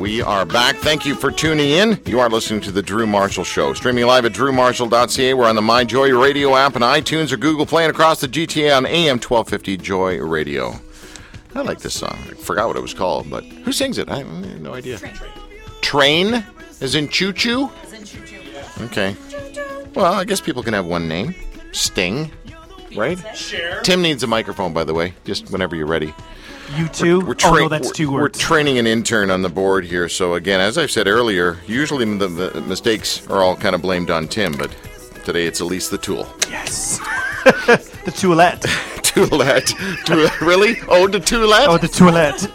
We are back. Thank you for tuning in. You are listening to The Drew Marshall Show. Streaming live at drewmarshall.ca. We're on the MyJoy Radio app and iTunes or Google Play and across the GTA on AM 1250 Joy Radio. I like this song. I forgot what it was called, but who sings it? I have no idea. Train? As in choo choo? Okay. Well, I guess people can have one name. Sting. Right? Tim needs a microphone, by the way, just whenever you're ready. You too? We're oh tra- no, that's we're- two We're training an intern on the board here. So again, as I've said earlier, usually the, the mistakes are all kind of blamed on Tim, but today it's Elise the tool. yes. the toilette. Toolette. Tool- really? Oh, the Toolette? Oh, the toilette.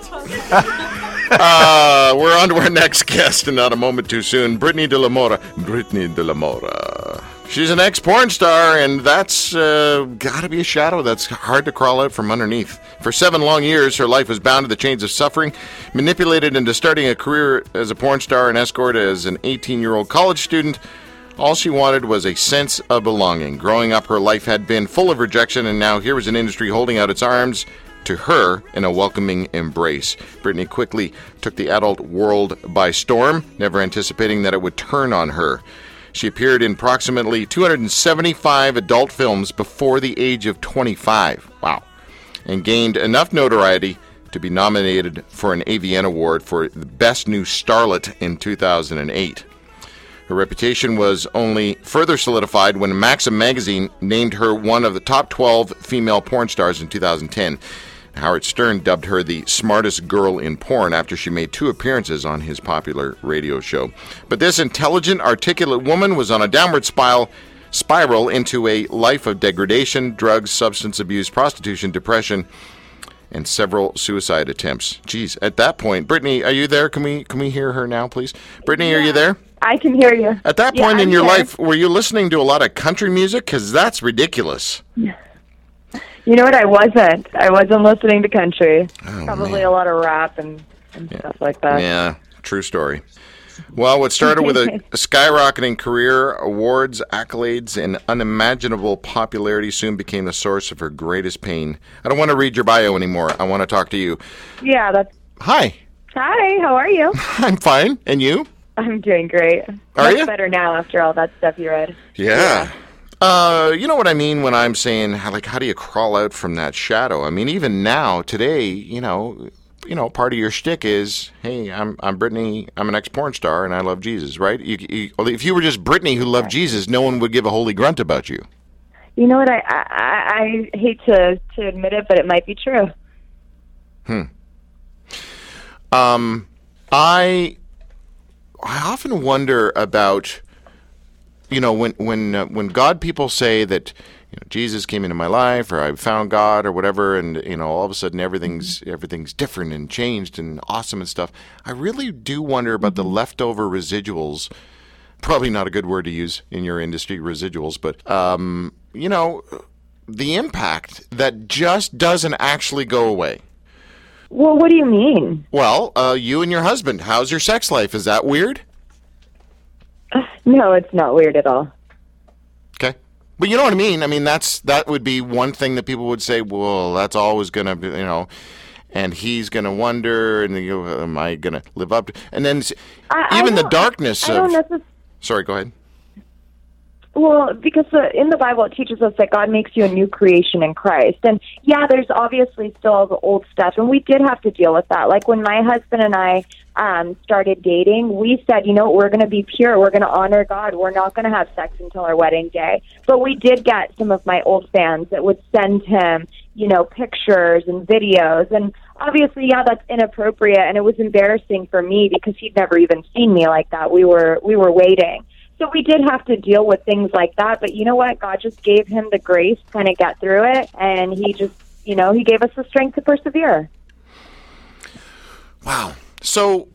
Uh, we're on to our next guest, and not a moment too soon. Brittni De La Mora. Brittni De La Mora. She's an ex-porn star, and that's uh, got to be a shadow that's hard to crawl out from underneath. For seven long years, her life was bound to the chains of suffering, manipulated into starting a career as a porn star and escort as an 18-year-old college student. All she wanted was a sense of belonging. Growing up, her life had been full of rejection, and now here was an industry holding out its arms to her in a welcoming embrace. Brittni quickly took the adult world by storm, never anticipating that it would turn on her. She appeared in approximately 275 adult films before the age of 25. Wow. And gained enough notoriety to be nominated for an AVN Award for Best New Starlet in 2008. Her reputation was only further solidified when Maxim magazine named her one of the top 12 female porn stars in 2010. Howard Stern dubbed her the smartest girl in porn after she made two appearances on his popular radio show. But this intelligent, articulate woman was on a downward spiral spiral into a life of degradation, drugs, substance abuse, prostitution, depression, and several suicide attempts. Geez, at that point, Brittni, are you there? Can we can we hear her now, please? Brittni, are you there? I can hear you. At that Yeah, point in your here. life, were you listening to a lot of country music? Because that's ridiculous. You know what? I wasn't. I wasn't listening to country. Oh, Probably Oh, man. a lot of rap and, and stuff like that. Yeah, true story. Well, what started with a, skyrocketing career, awards, accolades, and unimaginable popularity soon became the source of her greatest pain. I don't want to read your bio anymore. I want to talk to you. Yeah, that's. Hi, Hi, how are you? I'm fine. And you? I'm doing great. Are Much you? better now after all that stuff you read. Yeah. Uh, you know what I mean when I'm saying like how do you crawl out from that shadow? I mean, even now, today, you know, you know, part of your shtick is, hey, I'm I'm Brittni, I'm an ex porn star, and I love Jesus, right? You, you, if you were just Brittni who loved Jesus, no one would give a holy grunt about you. You know what? I I, I I hate to to admit it, but it might be true. Hmm. Um, I I often wonder about you know when when uh, when God people say that you know, Jesus came into my life or I found God or whatever and you know all of a sudden everything's everything's different and changed and awesome and stuff. I really do wonder about the leftover residuals. Probably not a good word to use in your industry, residuals, but um, you know the impact that just doesn't actually go away. Well, what do you mean? Well, uh, you and your husband, how's your sex life? Is that weird? No, it's not weird at all. Okay. But you know what I mean? I mean, that's that would be one thing that people would say, well, that's always going to be, you know, and he's going to wonder, and you know, am I going to live up to, and then I- I even the darkness I of, necess- sorry, go ahead. Well, because the, in the Bible it teaches us that God makes you a new creation in Christ. And yeah, there's obviously still the old stuff, and we did have to deal with that. Like when my husband and I um, started dating, we said, you know, we're going to be pure. We're going to honor God. We're not going to have sex until our wedding day. But we did get some of my old fans that would send him, you know, pictures and videos. And obviously, yeah, that's inappropriate, and it was embarrassing for me because he'd never even seen me like that. We were we were waiting. So we did have to deal with things like that, but you know what? God just gave him the grace to kind of get through it, and he just, you know, he gave us the strength to persevere. Wow. So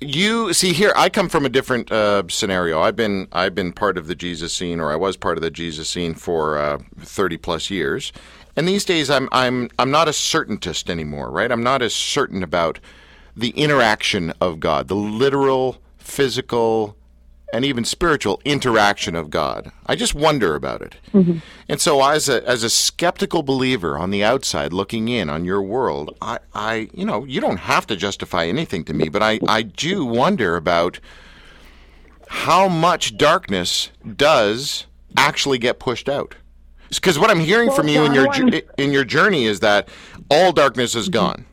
you see here, I come from a different uh, scenario. I've been I've been part of the Jesus scene, or I was part of the Jesus scene for uh, thirty plus years. And these days, I'm I'm I'm not a certaintist anymore, right? I'm not as certain about the interaction of God, the literal, physical, and even spiritual interaction of God. I just wonder about it. Mm-hmm. And so, as a as a skeptical believer on the outside looking in on your world, I, I you know you don't have to justify anything to me, but I I do wonder about how much darkness does actually get pushed out. Because what I'm hearing from you in your in your journey is that all darkness is mm-hmm. gone.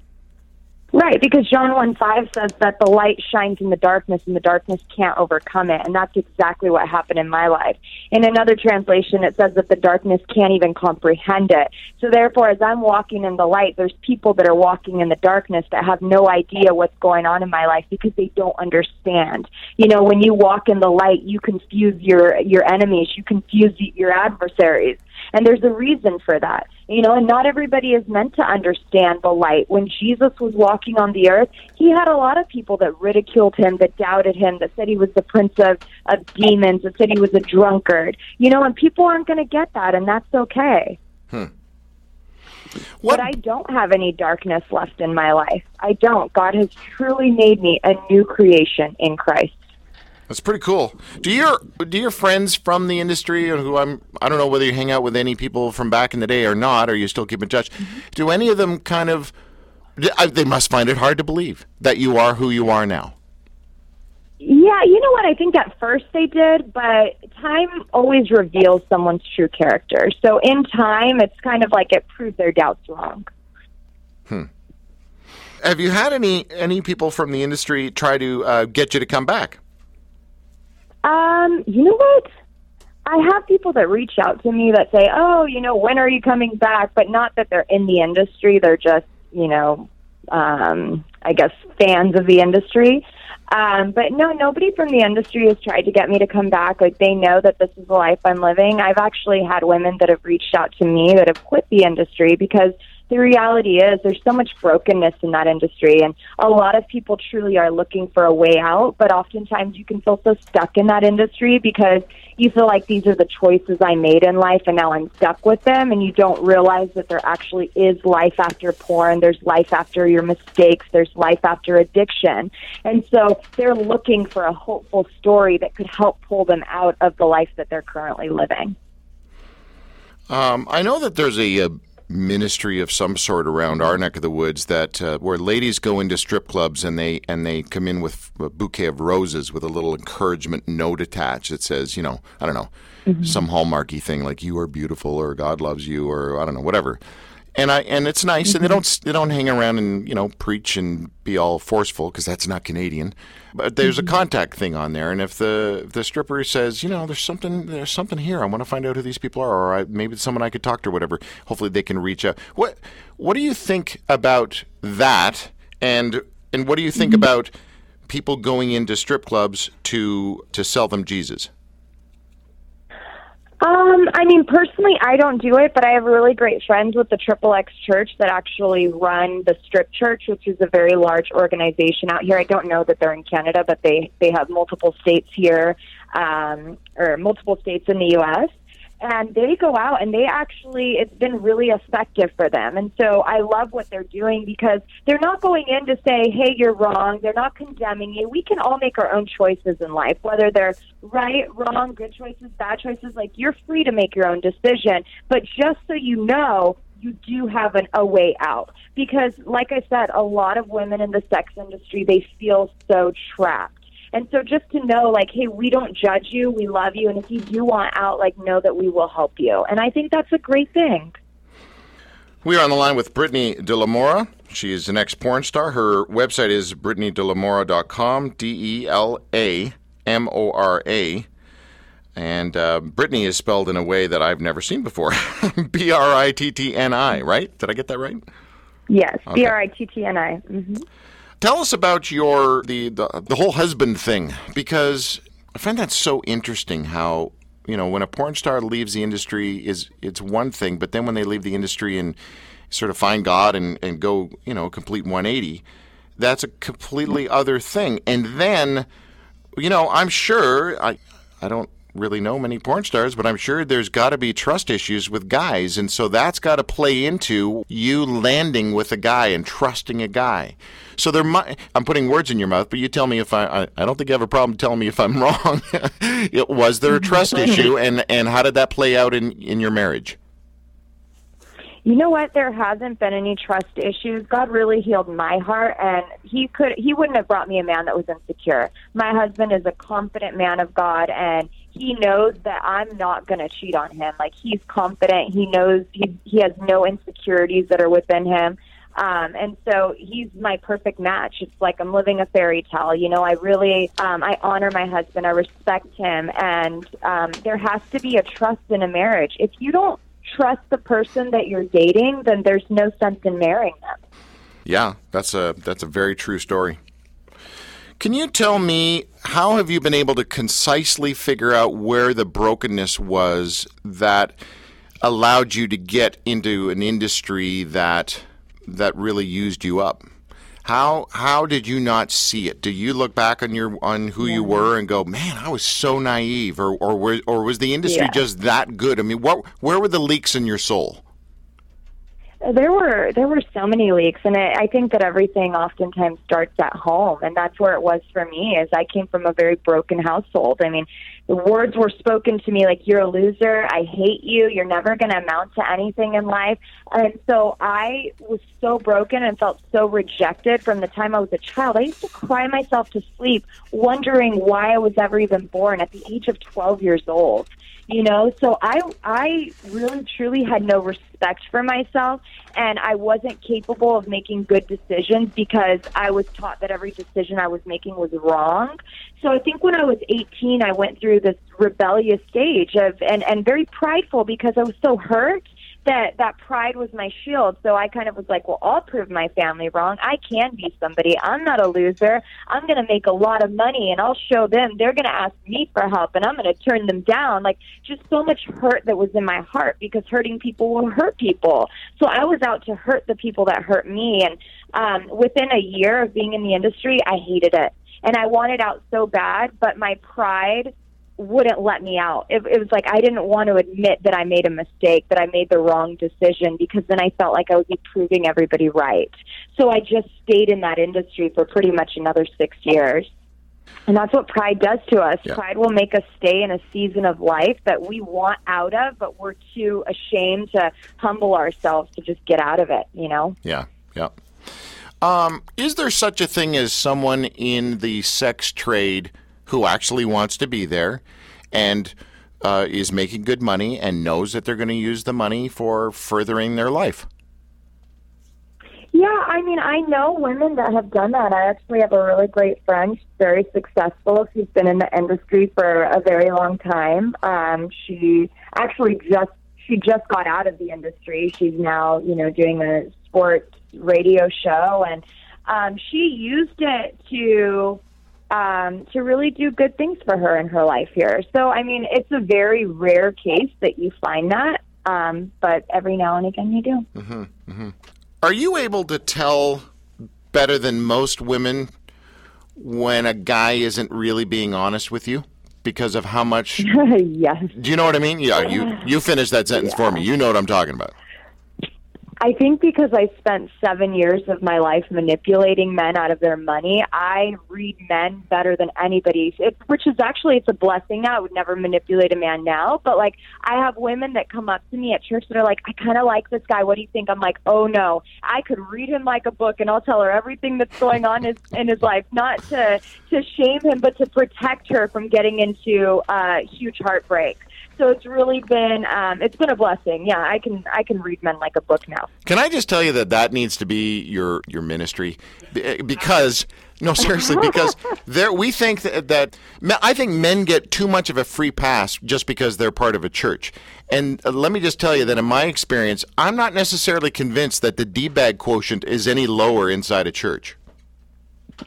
Right, because John 1 5 says that the light shines in the darkness and the darkness can't overcome it. And that's exactly what happened in my life. In another translation, it says that the darkness can't even comprehend it. So, therefore, as I'm walking in the light, there's people that are walking in the darkness that have no idea what's going on in my life because they don't understand. You know, when you walk in the light, you confuse your, your enemies, you confuse your adversaries. And there's a reason for that. You know, and not everybody is meant to understand the light. When Jesus was walking on the earth, he had a lot of people that ridiculed him, that doubted him, that said he was the prince of, of demons, that said he was a drunkard. You know, and people aren't going to get that, and that's okay. Hmm. What But I don't have any darkness left in my life. I don't. God has truly made me a new creation in Christ. That's pretty cool. Do your do your friends from the industry, who I'm, I don't know whether you hang out with any people from back in the day or not, or you still keep in touch. Do any of them kind of? I- They must find it hard to believe that you are who you are now. Yeah, you know what? I think at first they did, but time always reveals someone's true character. So in time, it's kind of like it proved their doubts wrong. Have you had any any people from the industry try to uh, get you to come back? Um, you know what? I have people that reach out to me that say, "Oh, you know, when are you coming back?" But not that they're in the industry; they're just, you know, um, I guess fans of the industry. Um, but no, nobody from the industry has tried to get me to come back. Like they know that this is the life I'm living. I've actually had women that have reached out to me that have quit the industry because the reality is there's so much brokenness in that industry and a lot of people truly are looking for a way out but oftentimes you can feel so stuck in that industry because you feel like these are the choices I made in life and now I'm stuck with them and you don't realize that there actually is life after porn there's life after your mistakes there's life after addiction. And so they're looking for a hopeful story that could help pull them out of the life that they're currently living. Um, I know that there's a, uh ministry of some sort around our neck of the woods that uh, where ladies go into strip clubs and they and they come in with a bouquet of roses with a little encouragement note attached that says, you know, I don't know, some hallmarky thing like "you are beautiful" or "God loves you" or I don't know, whatever. And I and it's nice, and they mm-hmm. don't they don't hang around and you know preach and be all forceful because that's not Canadian. But there's a mm-hmm. contact thing on there, and if the if the stripper says, you know, there's something there's something here, I want to find out who these people are, or I, maybe it's someone I could talk to, or whatever. Hopefully, they can reach out. What what do you think about that? And and what do you think mm-hmm. about people going into strip clubs to to sell them Jesus? Um, I mean, personally, I don't do it, but I have really great friends with the Triple X Church that actually run the Strip Church, which is a very large organization out here. I don't know that they're in Canada, but they they have multiple states here, um, or multiple states in the U.S. And they go out and they actually, it's been really effective for them. And so I love what they're doing because they're not going in to say, hey, you're wrong. They're not condemning you. We can all make our own choices in life, whether they're right, wrong, good choices, bad choices. Like you're free to make your own decision. But just so you know, you do have an, a way out. Because, like I said, a lot of women in the sex industry, they feel so trapped. And so just to know, like, hey, we don't judge you, we love you, and if you do want out, like, know that we will help you. And I think that's a great thing. We are on the line with Brittni De La She is an ex porn star. Her website is brittnidelamora.com, D E L A M O R A. And uh, Brittni is spelled in a way that I've never seen before B R I T T N I, right? Did I get that right? Yes, Okay. B R I T T N I. Mm-hmm. Tell us about your the, the the whole husband thing because I find that so interesting how you know when a porn star leaves the industry is it's one thing but then when they leave the industry and sort of find God and, and go you know complete 180 that's a completely other thing. And then you know I'm sure I I don't really know many porn stars, but I'm sure there's got to be trust issues with guys, and so that's got to play into you landing with a guy and trusting a guy. So there might I'm putting words in your mouth, but you tell me if I I, I don't think you have a problem telling me if I'm wrong. it, was there a trust issue, and and how did that play out in in your marriage? You know what? There hasn't been any trust issues. God really healed my heart, and He could He wouldn't have brought me a man that was insecure. My husband is a confident man of God, and he knows that I'm not going to cheat on him. Like he's confident. He knows he he has no insecurities that are within him. Um, and so he's my perfect match. It's like I'm living a fairy tale. You know, I really, um, I honor my husband. I respect him. And um, there has to be a trust in a marriage. If you don't trust the person that you're dating, then there's no sense in marrying them. Yeah, that's a that's a very true story. Can you tell me how have you been able to concisely figure out where the brokenness was that allowed you to get into an industry that that really used you up? How how did you not see it? Do you look back on your on who you were and go, "Man, I was so naive," or or or was the industry Yeah. just that good? I mean, what where were the leaks in your soul? There were there were so many leaks, and I, I think that everything oftentimes starts at home, and that's where it was for me. As I came from a very broken household. I mean, the words were spoken to me like "You're a loser. I hate you. You're never going to amount to anything in life." And so I was so broken and felt so rejected from the time I was a child. I used to cry myself to sleep, wondering why I was ever even born at the age of 12 years old you know so i i really truly had no respect for myself and i wasn't capable of making good decisions because i was taught that every decision i was making was wrong so i think when i was 18 i went through this rebellious stage of and and very prideful because i was so hurt that that pride was my shield. So I kind of was like, well, I'll prove my family wrong. I can be somebody. I'm not a loser. I'm going to make a lot of money and I'll show them. They're going to ask me for help and I'm going to turn them down. Like just so much hurt that was in my heart because hurting people will hurt people. So I was out to hurt the people that hurt me. And um, within a year of being in the industry, I hated it. And I wanted out so bad, but my pride wouldn't let me out. It, it was like I didn't want to admit that I made a mistake, that I made the wrong decision, because then I felt like I would be proving everybody right. So I just stayed in that industry for pretty much another six years. And that's what pride does to us. Yeah. Pride will make us stay in a season of life that we want out of, but we're too ashamed to humble ourselves to just get out of it, you know? Yeah, yeah. Um, is there such a thing as someone in the sex trade who actually wants to be there and uh, is making good money and knows that they're going to use the money for furthering their life? Yeah, I mean, I know women that have done that. I actually have a really great friend. She's very successful. She's been in the industry for a very long time. Um, she actually just she just got out of the industry. She's now, you know, doing a sports radio show, and um, she used it to um, to really do good things for her in her life here. So, I mean, it's a very rare case that you find that, um, but every now and again you do. Are you able to tell better than most women when a guy isn't really being honest with you because of how much? yes. Do you know what I mean? Yeah, you you finish that sentence for me. You know what I'm talking about. I think because I spent seven years of my life manipulating men out of their money, I read men better than anybody. It, which is actually it's a blessing. Now I would never manipulate a man now, but like I have women that come up to me at church that are like, "I kind of like this guy. What do you think?" I'm like, "Oh no, I could read him like a book, and I'll tell her everything that's going on in, in his life, not to to shame him, but to protect her from getting into uh, huge heartbreak." So it's really been um, it's been a blessing. Yeah, I can I can read men like a book now. Can I just tell you that that needs to be your your ministry because no seriously because there we think that, that I think men get too much of a free pass just because they're part of a church. And uh, let me just tell you that in my experience, I'm not necessarily convinced that the D-bag quotient is any lower inside a church.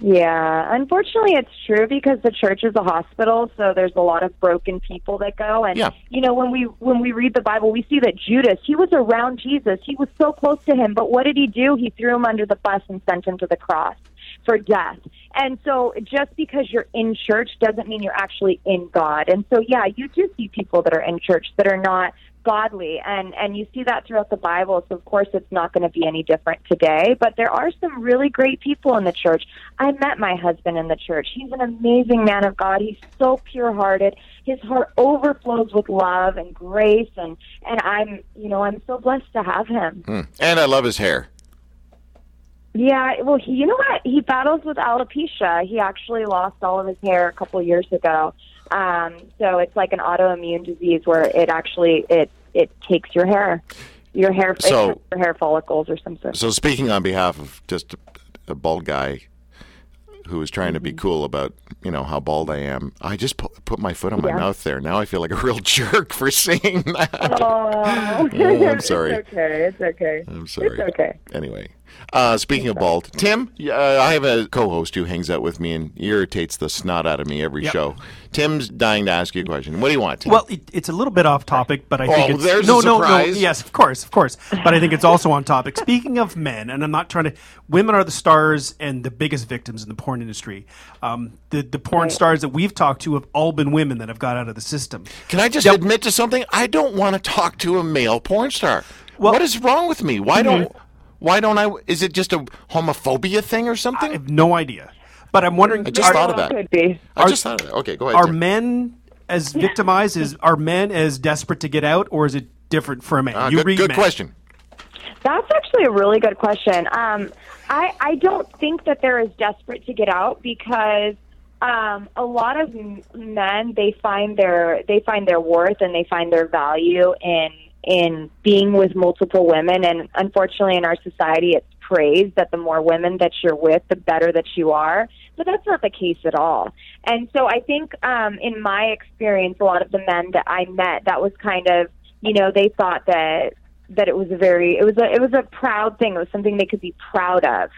Yeah, unfortunately, it's true because the church is a hospital, so there's a lot of broken people that go. And Yeah. you know, when we when we read the Bible, we see that Judas he was around Jesus, he was so close to him, but what did he do? He threw him under the bus and sent him to the cross for death. And so just because you're in church doesn't mean you're actually in God. And so yeah, you do see people that are in church that are not godly. And and you see that throughout the bible so of course it's not going to be any different today. But there are some really great people in the church. I met my husband in the church. He's an amazing man of god. He's so pure hearted his heart overflows with love and grace and and i'm you know i'm so blessed to have him. Hmm. And I love his hair. Yeah, well, he, you know what? He battles with alopecia. He actually lost all of his hair a couple of years ago. Um, so it's like an autoimmune disease where it actually it it takes your hair, your hair, So- your hair follicles or some sort. So speaking on behalf of just a, a bald guy who was trying to be cool about you know how bald I am, I just put, put my foot on my Yeah. mouth there. Now I feel like a real jerk for saying that. Oh, Oh, I'm sorry. It's okay. It's okay. I'm sorry. It's okay. Anyway, uh, speaking of bald, Tim, uh, I have a co-host who hangs out with me and irritates the snot out of me every Yep. show. Tim's dying to ask you a question. What do you want? Tim? Well, it, it's a little bit off topic, but I think Oh, it's there's a no, no, no. Yes, of course, of course. But I think it's also on topic. Speaking of men, and I'm not trying to. Women are the stars and the biggest victims in the porn industry. Um, the the porn stars that we've talked to have all been women that have got out of the system. Can I just Yep. admit to something? I don't want to talk to a male porn star. Well- what is wrong with me? Why don't? Why don't I? Is it just a homophobia thing or something? I have no idea. But I'm wondering. I just are, thought of that. Could be. I just thought of that. Okay, go ahead. are Tim. men as victimized? Is are men as desperate to get out, or is it different for a man? Uh, you good read good men. question. That's actually a really good question. Um, I I don't think that they're as desperate to get out because um, a lot of men they find their they find their worth and they find their value in in being with multiple women. And unfortunately, in our society, it's praised that the more women that you're with, the better that you are. But that's not the case at all. And so I think, um, in my experience, a lot of the men that I met, that was kind of, you know, they thought that that it was a very it was a it was a proud thing. It was something they could be proud of.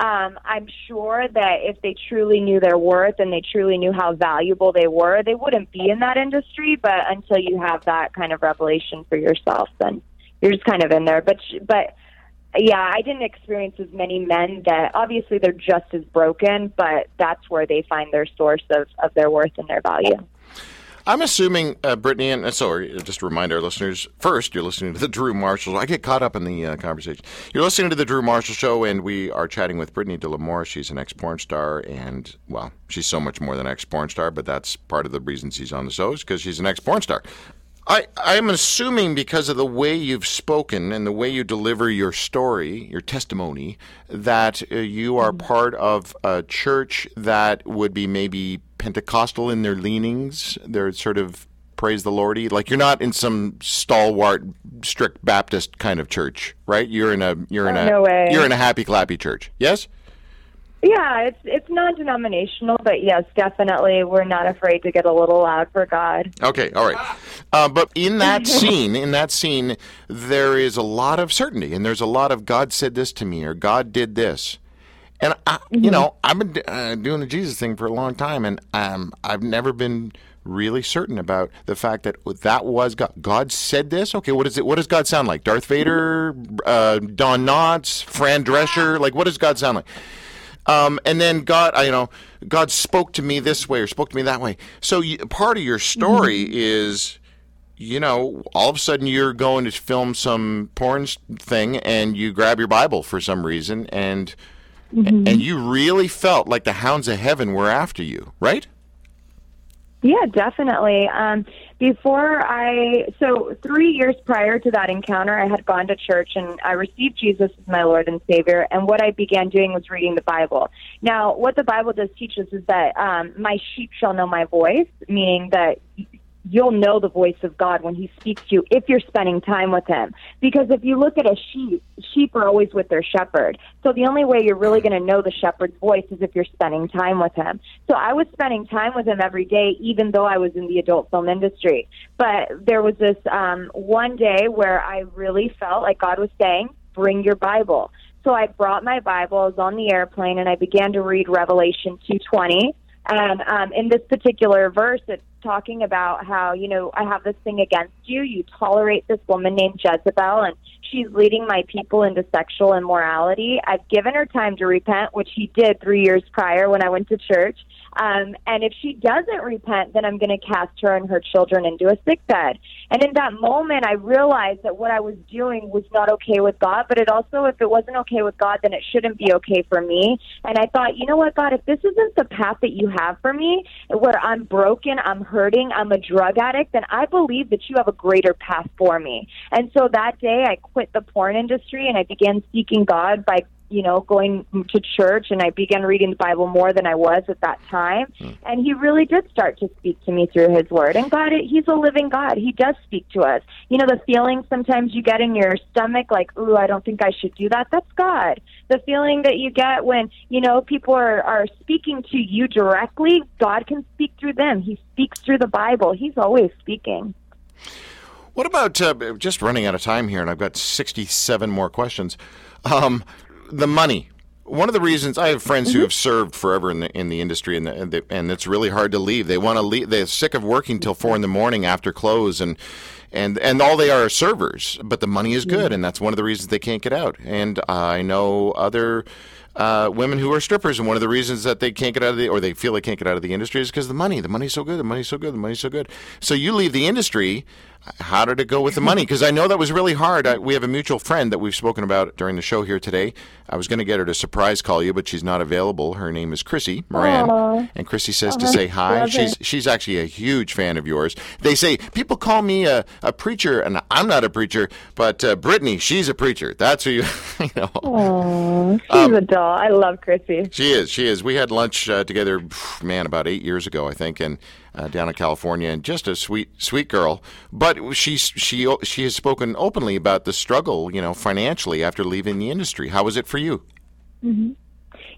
Um, I'm sure that if they truly knew their worth and they truly knew how valuable they were, they wouldn't be in that industry. But until you have that kind of revelation for yourself, then you're just kind of in there. But but yeah, I didn't experience as many men that obviously they're just as broken, but that's where they find their source of, of their worth and their value. I'm assuming, uh, Brittni, and uh, sorry, just to remind our listeners, first, you're listening to the Drew Marshall. I get caught up in the uh, conversation. You're listening to the Drew Marshall Show, and we are chatting with Brittni De La Mora. She's an ex porn star, and, well, she's so much more than an ex porn star, but that's part of the reason she's on the show, is because she's an ex porn star. I, I'm assuming because of the way you've spoken and the way you deliver your story, your testimony, that uh, you are part of a church that would be maybe Pentecostal in their leanings. They're sort of praise the Lordy. Like you're not in some stalwart, strict Baptist kind of church, right? You're in a you're in Oh, a no way. you're in a happy clappy church. Yes. Yeah, it's it's non-denominational, but yes, definitely, we're not afraid to get a little loud for God. Okay, all right. Uh, but in that scene, in that scene, there is a lot of certainty, and there's a lot of God said this to me, or God did this. And I, you know, I've been uh, doing the Jesus thing for a long time, and um, I've never been really certain about the fact that that was God. God said this. Okay, what is it? What does God sound like? Darth Vader, uh, Don Knotts, Fran Drescher. Like, what does God sound like? Um, and then God, I, you know, God spoke to me this way or spoke to me that way. So you, part of your story is, you know, all of a sudden you're going to film some porn thing and you grab your Bible for some reason and and you really felt like the hounds of heaven were after you, right? Yeah, definitely. Um, before I, so three years prior to that encounter, I had gone to church and I received Jesus as my Lord and Savior. And what I began doing was reading the Bible. Now, what the Bible does teach us is that um, my sheep shall know my voice, meaning that you'll know the voice of God when He speaks to you if you're spending time with Him. Because if you look at a sheep, sheep are always with their shepherd. So the only way you're really going to know the shepherd's voice is if you're spending time with Him. So I was spending time with Him every day, even though I was in the adult film industry. But there was this um, one day where I really felt like God was saying, bring your Bible. So I brought my Bible, I was on the airplane, and I began to read Revelation 220. And um, in this particular verse, it's talking about how, you know, I have this thing against you. You tolerate this woman named Jezebel, and she's leading my people into sexual immorality. I've given her time to repent, which he did three years prior when I went to church. Um, and if she doesn't repent, then I'm going to cast her and her children into a sick bed. And in that moment, I realized that what I was doing was not okay with God, but it also, if it wasn't okay with God, then it shouldn't be okay for me. And I thought, you know what, God, if this isn't the path that you have for me, where I'm broken, I'm hurting, I'm a drug addict, then I believe that you have a greater path for me. And so that day, I quit the porn industry and I began seeking God by you know, going to church and I began reading the Bible more than I was at that time. And he really did start to speak to me through his word. And God, he's a living God. He does speak to us. You know, the feeling sometimes you get in your stomach like, ooh, I don't think I should do that. That's God. The feeling that you get when, you know, people are, are speaking to you directly, God can speak through them. He speaks through the Bible. He's always speaking. What about uh, just running out of time here, and I've got 67 more questions. Um, the money. One of the reasons I have friends who have served forever in the in the industry, and the, and, the, and it's really hard to leave. They want to leave. They're sick of working till four in the morning after close, and and and all they are are servers. But the money is good, and that's one of the reasons they can't get out. And I know other uh, women who are strippers, and one of the reasons that they can't get out of the or they feel they can't get out of the industry is because the money. The money's so good. The money's so good. The money's so good. So you leave the industry. How did it go with the money? Because I know that was really hard. I, we have a mutual friend that we've spoken about during the show here today. I was going to get her to surprise call you, but she's not available. Her name is Crissy Moran, Aw. and Crissy says to say hi. love She's it. she's actually a huge fan of yours. They say people call me a, a preacher, and I'm not a preacher, but uh, Brittni, she's a preacher. That's who you, you know. Oh, she's Um, a doll. I love Crissy. She is. She is. We had lunch uh, together, man, about eight years ago, I think, and uh, down in California, and just a sweet, sweet girl. But she she she has spoken openly about the struggle, you know, financially after leaving the industry. How was it for you?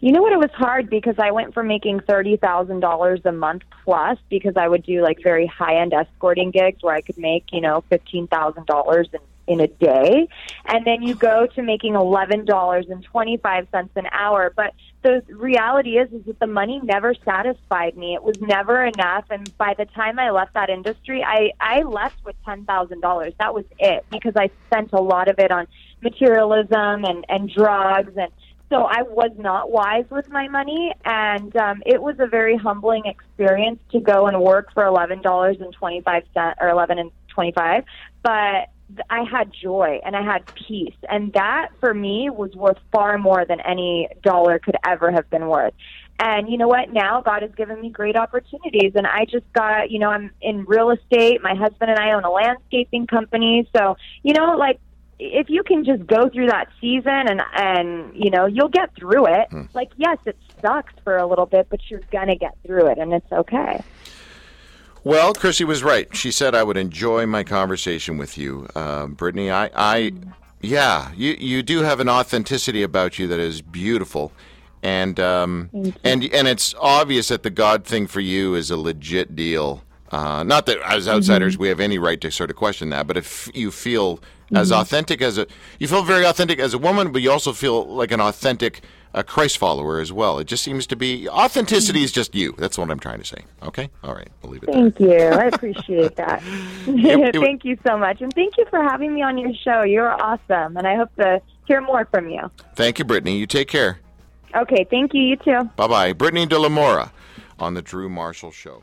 You know what? It was hard because I went from making thirty thousand dollars a month plus because I would do like very high end escorting gigs where I could make you know fifteen thousand dollars in in a day, and then you go to making eleven dollars and twenty five cents an hour. But the reality is, is that the money never satisfied me. It was never enough, and by the time I left that industry, I I left with ten thousand dollars. That was it because I spent a lot of it on materialism and and drugs and so I was not wise with my money, and um, it was a very humbling experience to go and work for eleven dollars and twenty five cent or eleven and twenty five. But I had joy and I had peace, and that for me was worth far more than any dollar could ever have been worth. And you know what? Now God has given me great opportunities, and I just got you know I'm in real estate. My husband and I own a landscaping company, so you know like if you can just go through that season and and you know you'll get through it hmm. like yes it sucks for a little bit but you're gonna get through it and it's okay Well, Crissy was right. She said I would enjoy my conversation with you, uh, Brittni. I, I, yeah, you you do have an authenticity about you that is beautiful, and um, and and it's obvious that the God thing for you is a legit deal. Uh, not that as outsiders we have any right to sort of question that, but if you feel as authentic as a, you feel very authentic as a woman, but you also feel like an authentic uh, Christ follower as well. It just seems to be authenticity is just you. That's what I'm trying to say. Okay, all right, we'll leave it there. thank you i appreciate that it- thank you so much and thank you for having me on your show you're awesome and i hope to hear more from you Thank you, Brittni. You take care. okay thank you you too Bye bye. Brittni De La Mora on The Drew Marshall Show.